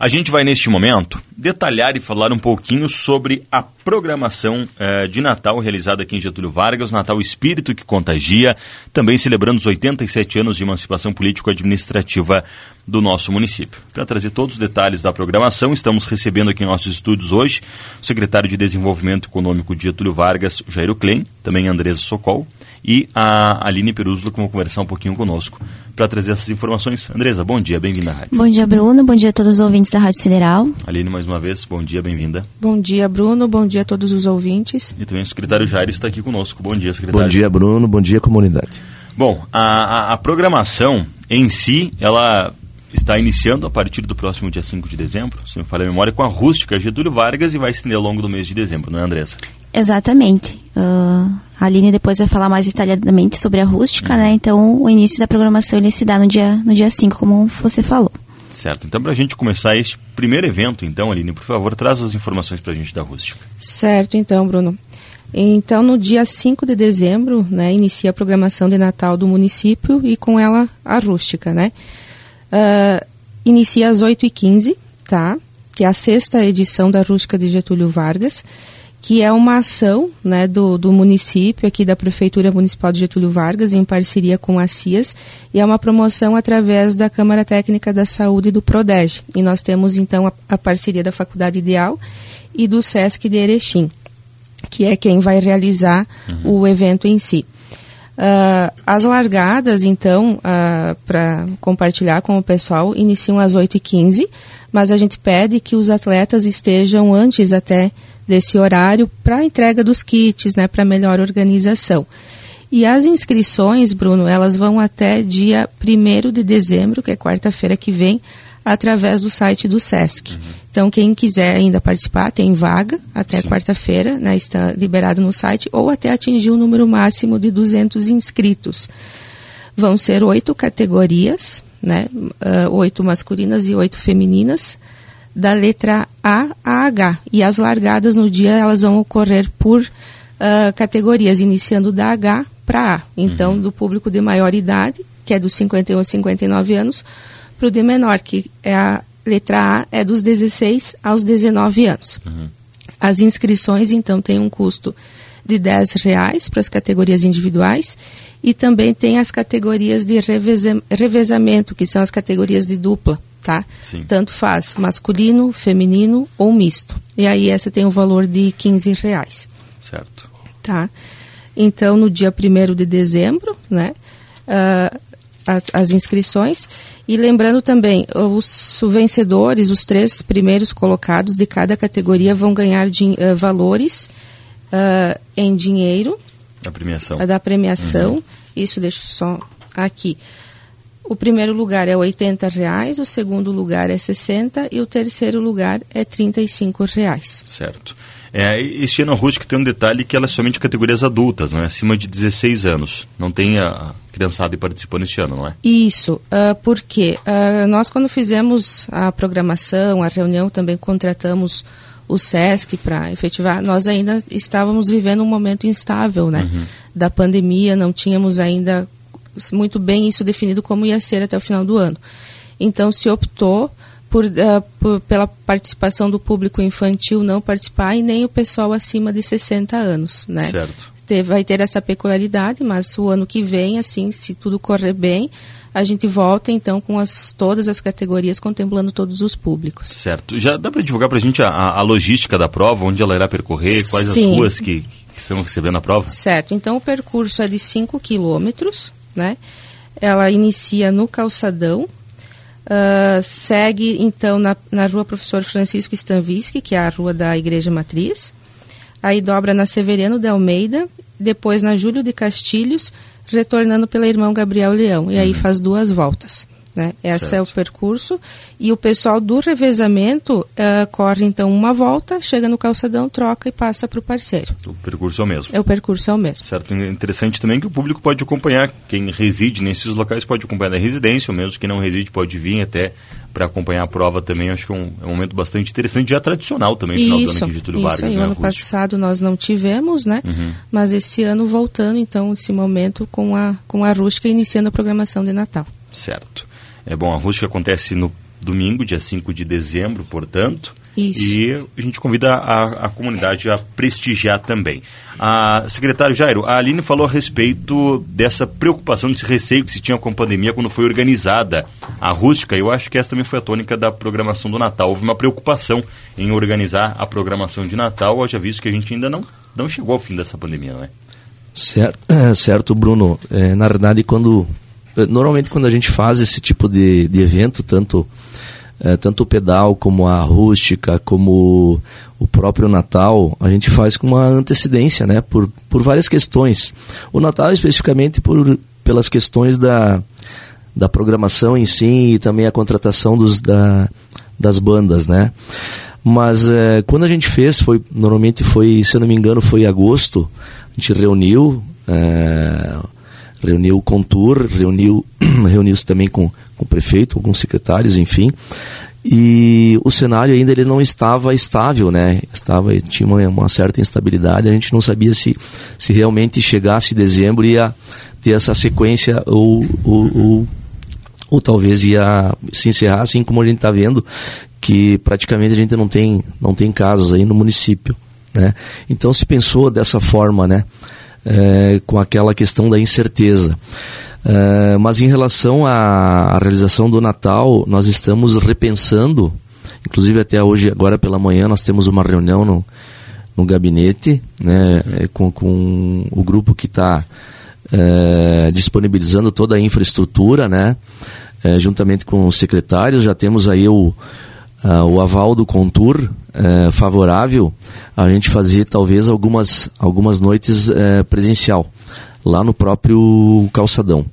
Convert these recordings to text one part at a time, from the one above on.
A gente vai, neste momento, detalhar e falar um pouquinho sobre a programação eh, de Natal realizada aqui em Getúlio Vargas, Natal Espírito que Contagia, também celebrando os 87 anos de emancipação político-administrativa do nosso município. Para trazer todos os detalhes da programação, estamos recebendo aqui em nossos estúdios hoje o secretário de Desenvolvimento Econômico de Getúlio Vargas, Jairo Klein, também Andresa Socol, e a Aline Perúzula, que vão conversar um pouquinho conosco para trazer essas informações. Andresa, bom dia, bem-vinda à rádio. Bom dia, Bruno. Bom dia a todos os ouvintes da Rádio Federal. Aline, mais uma vez, bom dia, bem-vinda. Bom dia, Bruno. Bom dia a todos os ouvintes. E também o secretário Jair está aqui conosco. Bom dia, secretário. Bom dia, Bruno. Bom dia, comunidade. Bom, a, a, a programação em si, ela está iniciando a partir do próximo dia 5 de dezembro, se me falha a memória, com a rústica Getúlio Vargas e vai estender ao longo do mês de dezembro, não é, Andressa? Exatamente. Uh, a Aline depois vai falar mais detalhadamente sobre a rústica, uhum. né? Então, o início da programação ele se dá no dia, no dia 5, como você falou. Certo. Então, para a gente começar este primeiro evento, então, Aline, por favor, traz as informações para a gente da rústica. Certo, então, Bruno. Então, no dia 5 de dezembro, né, inicia a programação de Natal do município e com ela a rústica, né? Uh, inicia às 8h15, tá? Que é a sexta edição da rústica de Getúlio Vargas que é uma ação né, do, do município, aqui da Prefeitura Municipal de Getúlio Vargas, em parceria com a CIAS, e é uma promoção através da Câmara Técnica da Saúde e do PRODEG. E nós temos, então, a, a parceria da Faculdade Ideal e do SESC de Erechim, que é quem vai realizar uhum. o evento em si. Uh, as largadas, então, uh, ah, para compartilhar com o pessoal, iniciam às 8h15, mas a gente pede que os atletas estejam antes até desse horário para a entrega dos kits, né, para melhor organização. E as inscrições, Bruno, elas vão até dia 1 de dezembro, que é quarta-feira que vem, através do site do SESC. Uhum. Então, quem quiser ainda participar, tem vaga até quarta-feira, né, está liberado no site, ou até atingir o número máximo de 200 inscritos. Vão ser oito categorias, né, uh, oito masculinas e oito femininas, da letra A a H. E as largadas no dia elas vão ocorrer por uh, categorias, iniciando da H para A. Então, uhum. do público de maior idade, que é dos 51 a 59 anos, para o de menor, que é a letra A, é dos 16 aos 19 anos. Uhum. As inscrições, então, têm um custo de 10 reais para as categorias individuais e também tem as categorias de reveza, revezamento, que são as categorias de dupla, tá? Sim. Tanto faz masculino, feminino ou misto. E aí essa tem o valor de 15 reais. Certo. Tá? Então, no dia 1 de dezembro, né? Uh, as inscrições. E lembrando também, os vencedores, os três primeiros colocados de cada categoria vão ganhar uh, valores uh, em dinheiro. Da premiação. Da premiação. Uhum. Isso deixo só aqui. O primeiro lugar é R$ reais, o segundo lugar é 60 e o terceiro lugar é R$ reais. Certo. É, este ano a Rústica tem um detalhe que ela é somente categorias adultas, não é? acima de 16 anos. Não tem a criançada participando este ano, não é? Isso, uh, porque uh, nós quando fizemos a programação, a reunião, também contratamos o SESC para efetivar, nós ainda estávamos vivendo um momento instável, né? Uhum. Da pandemia, não tínhamos ainda muito bem isso definido como ia ser até o final do ano. Então se optou por, uh, por, pela participação do público infantil não participar e nem o pessoal acima de 60 anos, né? Certo. Vai ter essa peculiaridade, mas o ano que vem, assim, se tudo correr bem, a gente volta então com as, todas as categorias contemplando todos os públicos. Certo. Já dá para divulgar para a gente a, logística da prova, onde ela irá percorrer, quais Sim. as ruas que, que estão recebendo a prova? Certo. Então o percurso é de 5 quilômetros, né? Ela inicia no calçadão, uh, segue então na, na rua Professor Francisco Stanvisky, que é a rua da Igreja Matriz, aí dobra na Severiano de Almeida, depois na Júlio de Castilhos, retornando pela Irmão Gabriel Leão, e aí uhum. faz duas voltas. Né? Esse é o percurso. E o pessoal do revezamento uh, corre então uma volta, chega no calçadão, troca e passa para o parceiro. O percurso é o mesmo. É o percurso é o mesmo. Certo. Interessante também que o público pode acompanhar, quem reside nesses locais pode acompanhar na residência, ou mesmo quem não reside pode vir até para acompanhar a prova também. Acho que é um, é um momento bastante interessante, já tradicional também, final isso, do ano aqui de Getúlio Vargas. Isso né, ano passado nós não tivemos, né? Uhum. Mas esse ano voltando, então, esse momento com a, com a rústica iniciando a programação de Natal. Certo. É bom, a rústica acontece no domingo, dia 5 de dezembro, portanto. Isso. E a gente convida a, a comunidade a prestigiar também. A secretário Jairo, a Aline falou a respeito dessa preocupação, desse receio que se tinha com a pandemia quando foi organizada a rústica. Eu acho que essa também foi a tônica da programação do Natal. Houve uma preocupação em organizar a programação de Natal, haja visto que a gente ainda não, não chegou ao fim dessa pandemia, não é? Certo, certo Bruno. É, na verdade, quando normalmente quando a gente faz esse tipo de, de evento, tanto é, tanto o pedal como a rústica, como o próprio Natal, a gente faz com uma antecedência, né? Por, por várias questões. O Natal especificamente por, pelas questões da, da programação em si e também a contratação dos, da, das bandas, né? Mas é, quando a gente fez, foi normalmente foi, se eu não me engano, foi em agosto, a gente reuniu, é, reuniu o Contour, reuniu, reuniu-se também com com o prefeito, alguns secretários, enfim. E o cenário ainda ele não estava estável, né? Estava tinha uma, uma certa instabilidade. A gente não sabia se, se realmente chegasse dezembro ia ter essa sequência ou, ou, ou, ou talvez ia se encerrar, assim como a gente está vendo que praticamente a gente não tem não tem casos aí no município, né? Então se pensou dessa forma, né? É, com aquela questão da incerteza. Uh, mas em relação à, à, realização do Natal, nós estamos repensando, inclusive até hoje, agora pela manhã, nós temos uma reunião no, no gabinete né, é, com, com o grupo que está é, disponibilizando toda a infraestrutura, né, é, juntamente com os secretários. Já temos aí o, uh, o aval do Contur uh, favorável a gente fazer talvez algumas, algumas noites uh, presencial lá no próprio calçadão.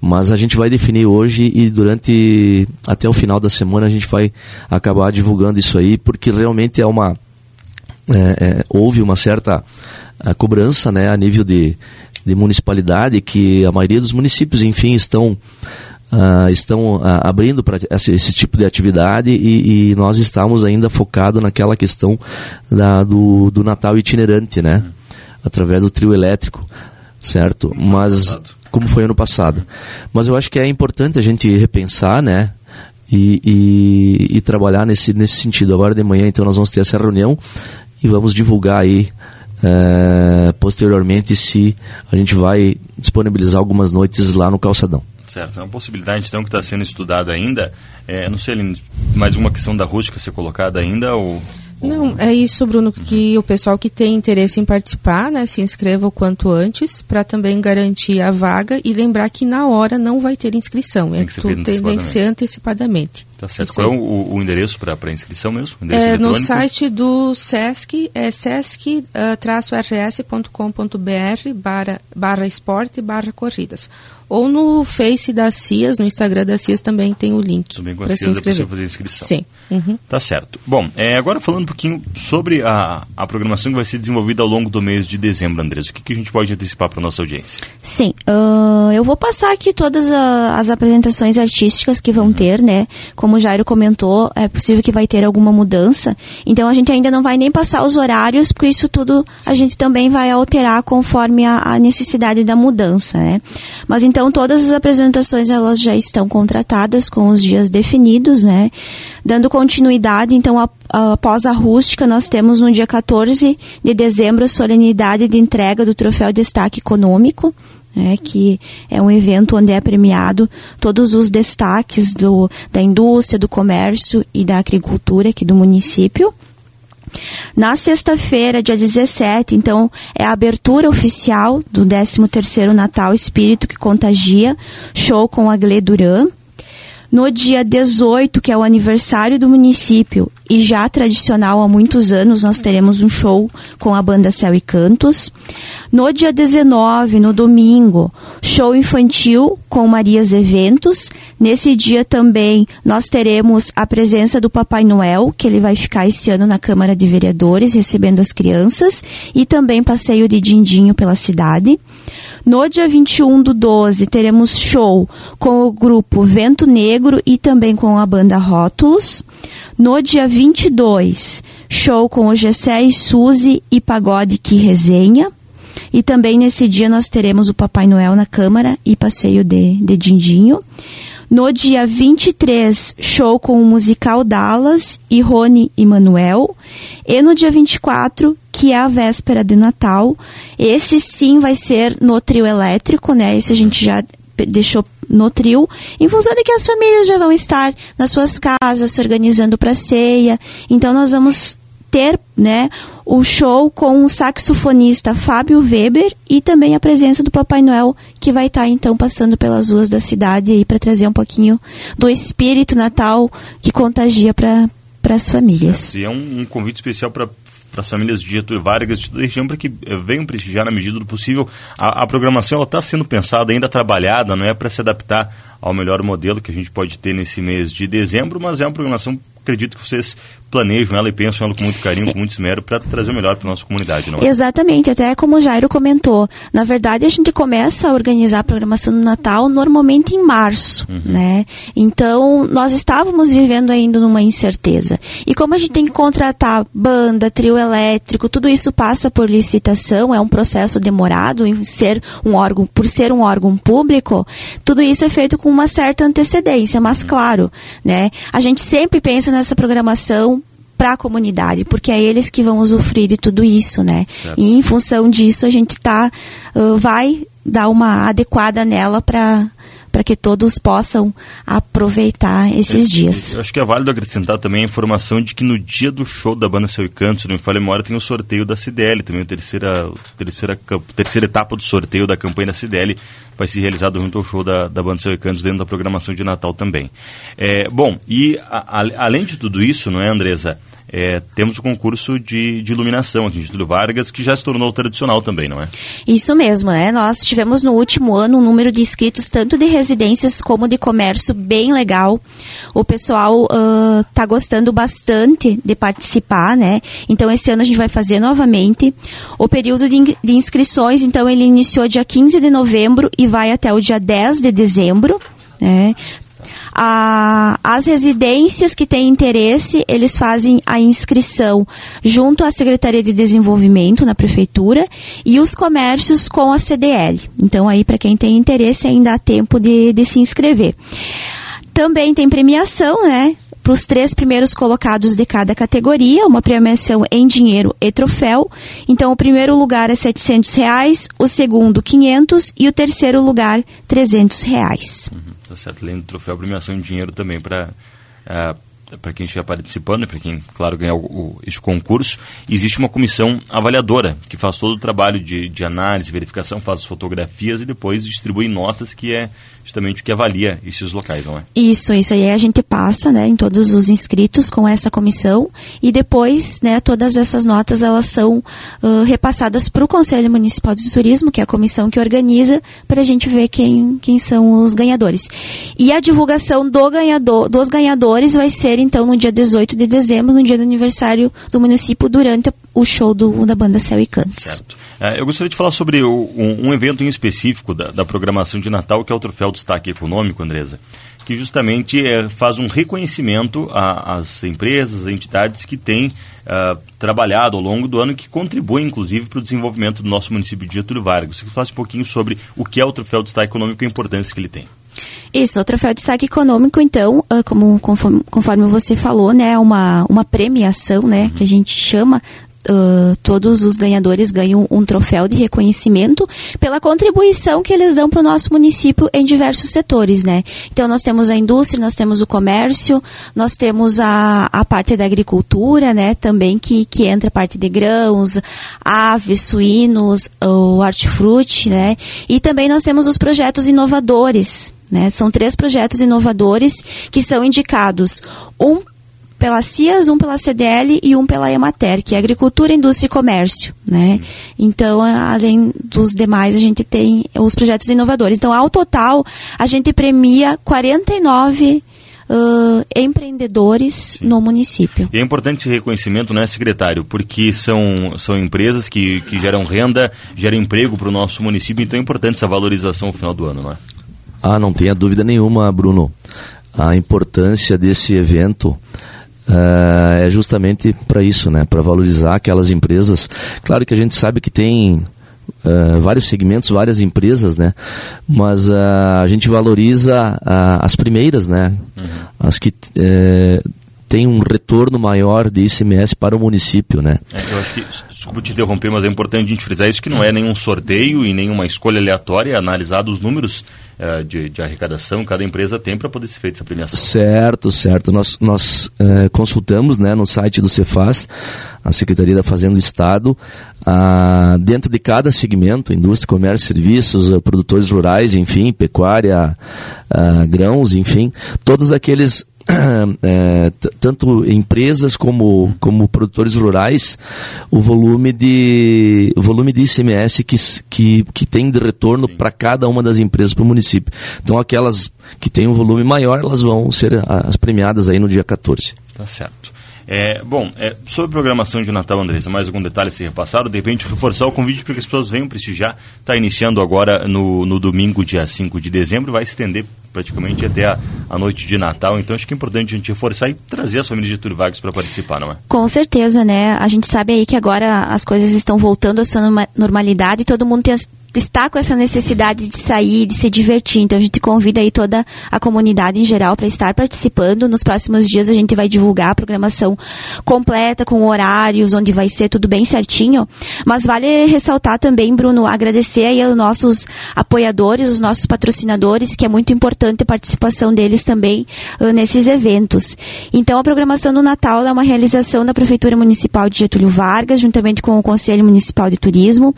Mas a gente vai definir hoje e durante até o final da semana a gente vai acabar divulgando isso aí, porque realmente é uma é, é, houve uma certa cobrança né, a nível de, de municipalidade que a maioria dos municípios, enfim, estão Uh, estão uh, abrindo para esse, esse, tipo de atividade e, e, nós estamos ainda focados naquela questão da, do, do Natal itinerante, né? Através do trio elétrico certo? Mas como foi ano passado. Mas eu acho que é importante a gente repensar, né? E, e, e, trabalhar nesse, nesse sentido. Agora de manhã, então, nós vamos ter essa reunião e vamos divulgar aí é, posteriormente se a gente vai disponibilizar algumas noites lá no calçadão. Certo, é uma possibilidade então que está sendo estudada ainda. É, não sei, mais uma questão da rústica ser colocada ainda ou não, é isso, Bruno, que o pessoal que tem interesse em participar, né, se inscreva o quanto antes, para também garantir a vaga e lembrar que na hora não vai ter inscrição, tem é que, tudo tem que ser antecipadamente. Tá certo. Isso Qual é o, o endereço para a inscrição mesmo? é, no site do SESC, é sesc-rs.com.br barra, barra esporte barra corridas. Ou no Face da CIAS, no Instagram da CIAS também tem o link para se inscrever. fazer inscrição. Sim. Uhum. Tá certo. Bom, é, agora falando um pouquinho sobre a, a programação que vai ser desenvolvida ao longo do mês de dezembro, Andrés. O que, que a gente pode antecipar para nossa audiência? Sim. Uh, eu vou passar aqui todas a, as apresentações artísticas que vão uhum. ter, né? Como o Jairo comentou, é possível que vai ter alguma mudança. Então a gente ainda não vai nem passar os horários, porque isso tudo a gente também vai alterar conforme a, a necessidade da mudança, né? Mas então então, todas as apresentações elas já estão contratadas com os dias definidos, né? Dando continuidade, então, a, após a rústica, nós temos no dia 14 de dezembro a solenidade de entrega do Troféu Destaque Econômico, né, que é um evento onde é premiado todos os destaques do, da indústria, do comércio e da agricultura aqui do município. Na sexta-feira, dia 17, então, é a abertura oficial do 13º Natal Espírito que Contagia, show com a Glê Duran. No dia 18, que é o aniversário do município, e já tradicional há muitos anos, nós teremos um show com a banda Céu e Cantos. No dia 19, no domingo, show infantil com Marias Eventos. Nesse dia também nós teremos a presença do Papai Noel, que ele vai ficar esse ano na Câmara de Vereadores recebendo as crianças, e também passeio de dindinho pela cidade. No dia 21 do 12, teremos show com o grupo Vento Negro e também com a banda Rótulos. No dia 22, show com o Gessé e Suzy e Pagode Que Resenha. E também nesse dia nós teremos o Papai Noel na Câmara e passeio de, de Dindinho. No dia 23, show com o musical Dallas e Rony e Manuel. E no dia 24, que é a véspera de Natal, esse sim vai ser no trio elétrico, né? Esse a gente já deixou no trio, em função de que as famílias já vão estar nas suas casas se organizando para ceia. Então nós vamos ter, né, o show com o saxofonista Fábio Weber e também a presença do Papai Noel que vai estar então passando pelas ruas da cidade aí para trazer um pouquinho do espírito natal que contagia para as famílias. E é um, um convite especial para para as famílias de Getúlio Vargas de toda a região para que eh, venham prestigiar na medida do possível. A, a programação está sendo pensada, ainda trabalhada, não é para se adaptar ao melhor modelo que a gente pode ter nesse mês de dezembro, mas é uma programação acredito que vocês planejam ela e pensam ela com muito carinho, com muito esmero, para trazer o melhor para a nossa comunidade, não é? Exatamente, até como o Jairo comentou, na verdade a gente começa a organizar a programação do Natal normalmente em março, uhum. né? Então, nós estávamos vivendo ainda numa incerteza. E como a gente tem que contratar banda, trio elétrico, tudo isso passa por licitação, é um processo demorado em ser um órgão, por ser um órgão público, tudo isso é feito com uma certa antecedência, mas uhum. claro, né? A gente sempre pensa nessa programação para a comunidade, porque é eles que vão usufruir de tudo isso, né? Certo. E em função disso a gente tá uh, vai dar uma adequada nela para para que todos possam aproveitar esses dias. Eu acho que é válido acrescentar também a informação de que no dia do show da banda Seu e Canto, se não me falha memória, tem o sorteio da CDL, também a terceira, terceira, terceira etapa do sorteio da campanha da CDL vai ser realizado junto ao show da, da banda Seu e Cantos dentro da programação de Natal também. É, bom, e a, a, além de tudo isso, não é, Andresa? É, temos o concurso de, de iluminação aqui em Getúlio Vargas, que já se tornou tradicional também, não é? Isso mesmo, né? Nós tivemos no último ano um número de inscritos tanto de residências como de comércio bem legal. O pessoal está uh, gostando bastante de participar, né? Então esse ano a gente vai fazer novamente. O período de, de inscrições, então, ele iniciou dia 15 de novembro e vai até o dia 10 de dezembro. Né? A, as residências que têm interesse, eles fazem a inscrição junto à Secretaria de Desenvolvimento na Prefeitura e os comércios com a CDL. Então, aí, para quem tem interesse, ainda há tempo de, de se inscrever. Também tem premiação, né? para os três primeiros colocados de cada categoria, uma premiação em dinheiro e troféu. Então, o primeiro lugar é 700 reais, o segundo 500 e o terceiro lugar 300 reais. Uhum, tá certo, além do troféu, premiação em dinheiro também para uh, para quem estiver participando e para quem, claro, ganhar o, o, esse concurso, existe uma comissão avaliadora que faz todo o trabalho de, de análise, verificação, faz as fotografias e depois distribui notas, que é justamente o que avalia esses locais, não é? Isso, isso aí a gente passa, né, em todos os inscritos com essa comissão e depois, né, todas essas notas elas são uh, repassadas para o Conselho Municipal de Turismo, que é a comissão que organiza, para a gente ver quem, quem são os ganhadores. E a divulgação do ganhador, dos ganhadores vai ser então no dia 18 de dezembro, no dia do aniversário do município, durante o show do, da banda Céu e Cantos. Certo. É, eu gostaria de falar sobre um, evento em específico da, da, programação de Natal, que é o Troféu Destaque Econômico, Andresa, que justamente é, faz um reconhecimento às empresas, às entidades que têm uh, trabalhado ao longo do ano, que contribuem, inclusive, para o desenvolvimento do nosso município de Getúlio Vargas. Você falasse um pouquinho sobre o que é o Troféu Destaque Econômico e a importância que ele tem. Isso, o troféu de destaque econômico, então, ah, como conforme, conforme, você falou, né, é uma, uma premiação, né, uhum. que a gente chama uh, todos os ganhadores ganham um troféu de reconhecimento pela contribuição que eles dão para o nosso município em diversos setores, né? Então nós temos a indústria, nós temos o comércio, nós temos a, a parte da agricultura, né? Também que, que entra a parte de grãos, aves, suínos, o hortifruti, né? E também nós temos os projetos inovadores, né? São três projetos inovadores que são indicados. Um pela CIAS, um pela CDL e um pela Emater, que é Agricultura, Indústria e Comércio. Né? Então, além dos demais, a gente tem os projetos inovadores. Então, ao total, a gente premia 49 Uh, empreendedores Sim. no município. E é importante esse reconhecimento, né, secretário? Porque são, são empresas que, que geram renda, geram emprego para o nosso município, então é importante essa valorização no final do ano, não é? Ah, não tenha dúvida nenhuma, Bruno. A importância desse evento é justamente para isso, né? Para valorizar aquelas empresas. Claro que a gente sabe que tem uh, vários segmentos, várias empresas, né? Mas uh, a gente valoriza uh, as primeiras, né? Uhum. As que têm um retorno maior de ICMS para o município, né? É, eu acho que, desculpa te interromper, mas é importante a gente frisar isso que não é nenhum sorteio e nenhuma escolha aleatória, é analisado os números uh, de, de, arrecadação cada empresa tem para poder ser feita essa premiação. Certo, certo. Nós, nós uh, consultamos né, no site do Cefaz, a Secretaria da Fazenda do Estado, uh, dentro de cada segmento, indústria, comércio, serviços, uh, produtores rurais, enfim, pecuária, grãos, enfim, todos aqueles é, tanto empresas como, como produtores rurais, o volume de, o volume de ICMS que, que, que tem de retorno para cada uma das empresas para o município. Então, aquelas que têm um volume maior, elas vão ser as premiadas aí no dia 14. Tá certo. É, bom, é, sobre programação de Natal, Andressa, mais algum detalhe a ser repassado? De repente, reforçar o convite para que as pessoas venham prestigiar. Está iniciando agora no, no domingo, dia 5 de dezembro, vai estender praticamente até a, a, noite de Natal. Então acho que é importante a gente reforçar e trazer as famílias de Túlio Vargas para participar, não é? Com certeza, né? A gente sabe aí que agora as coisas estão voltando à sua normalidade e todo mundo tem com essa necessidade de sair, de se divertir. Então a gente convida aí toda a comunidade em geral para estar participando. Nos próximos dias a gente vai divulgar a programação completa com horários, onde vai ser tudo bem certinho. Mas vale ressaltar também, Bruno, agradecer aí aos nossos apoiadores, os nossos patrocinadores, que é muito importante a participação deles também uh, nesses eventos. Então a programação do Natal é uma realização da Prefeitura Municipal de Getúlio Vargas, juntamente com o Conselho Municipal de Turismo.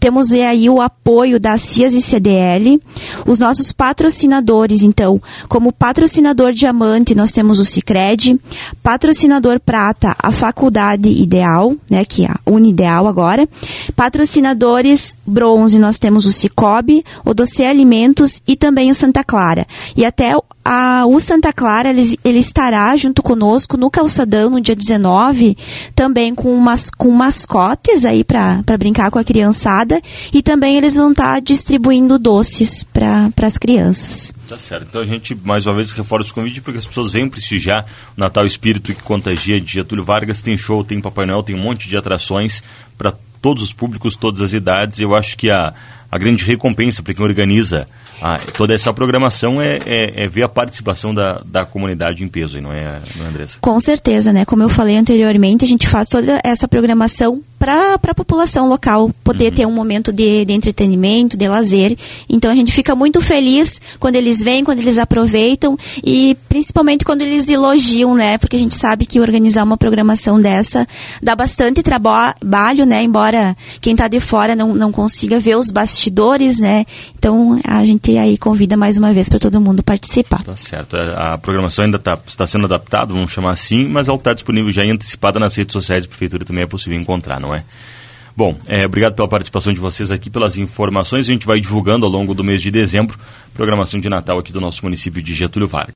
Temos aí o apoio apoio da CIAS e CDL. Os nossos patrocinadores, então, como patrocinador diamante, nós temos o Cicred, patrocinador prata, a Faculdade Ideal, né, que é a Unideal agora. Patrocinadores bronze, nós temos o Cicobi, o Doce Alimentos e também o Santa Clara. E até a, o Santa Clara ele, ele, estará junto conosco no calçadão no dia 19, também com, umas, com mascotes aí para brincar com a criançada e também eles vão estar tá distribuindo doces para as crianças. Tá certo. Então a gente mais uma vez reforça o convite porque as pessoas venham prestigiar o Natal Espírito que contagia de Getúlio Vargas. Tem show, tem Papai Noel, tem um monte de atrações para todos os públicos, todas as idades. Eu acho que a, a grande recompensa para quem organiza ah, toda essa programação é, é, é, ver a participação da, da comunidade em peso, não é, não é, Andressa? Com certeza, né? Como eu falei anteriormente, a gente faz toda essa programação para a população local poder uhum. ter um momento de, de entretenimento, de lazer. Então a gente fica muito feliz quando eles vêm, quando eles aproveitam e principalmente quando eles elogiam, né? Porque a gente sabe que organizar uma programação dessa dá bastante trabalho, né? Embora quem está de fora não, não consiga ver os bastidores, né? Então a gente aí convida mais uma vez para todo mundo participar. Tá certo. É, a programação ainda tá, está sendo adaptada, vamos chamar assim, mas ela está disponível já antecipada nas redes sociais da Prefeitura também é possível encontrar, não é? Bom, é, obrigado pela participação de vocês aqui, pelas informações. A gente vai divulgando ao longo do mês de dezembro programação de Natal aqui do nosso município de Getúlio Vargas.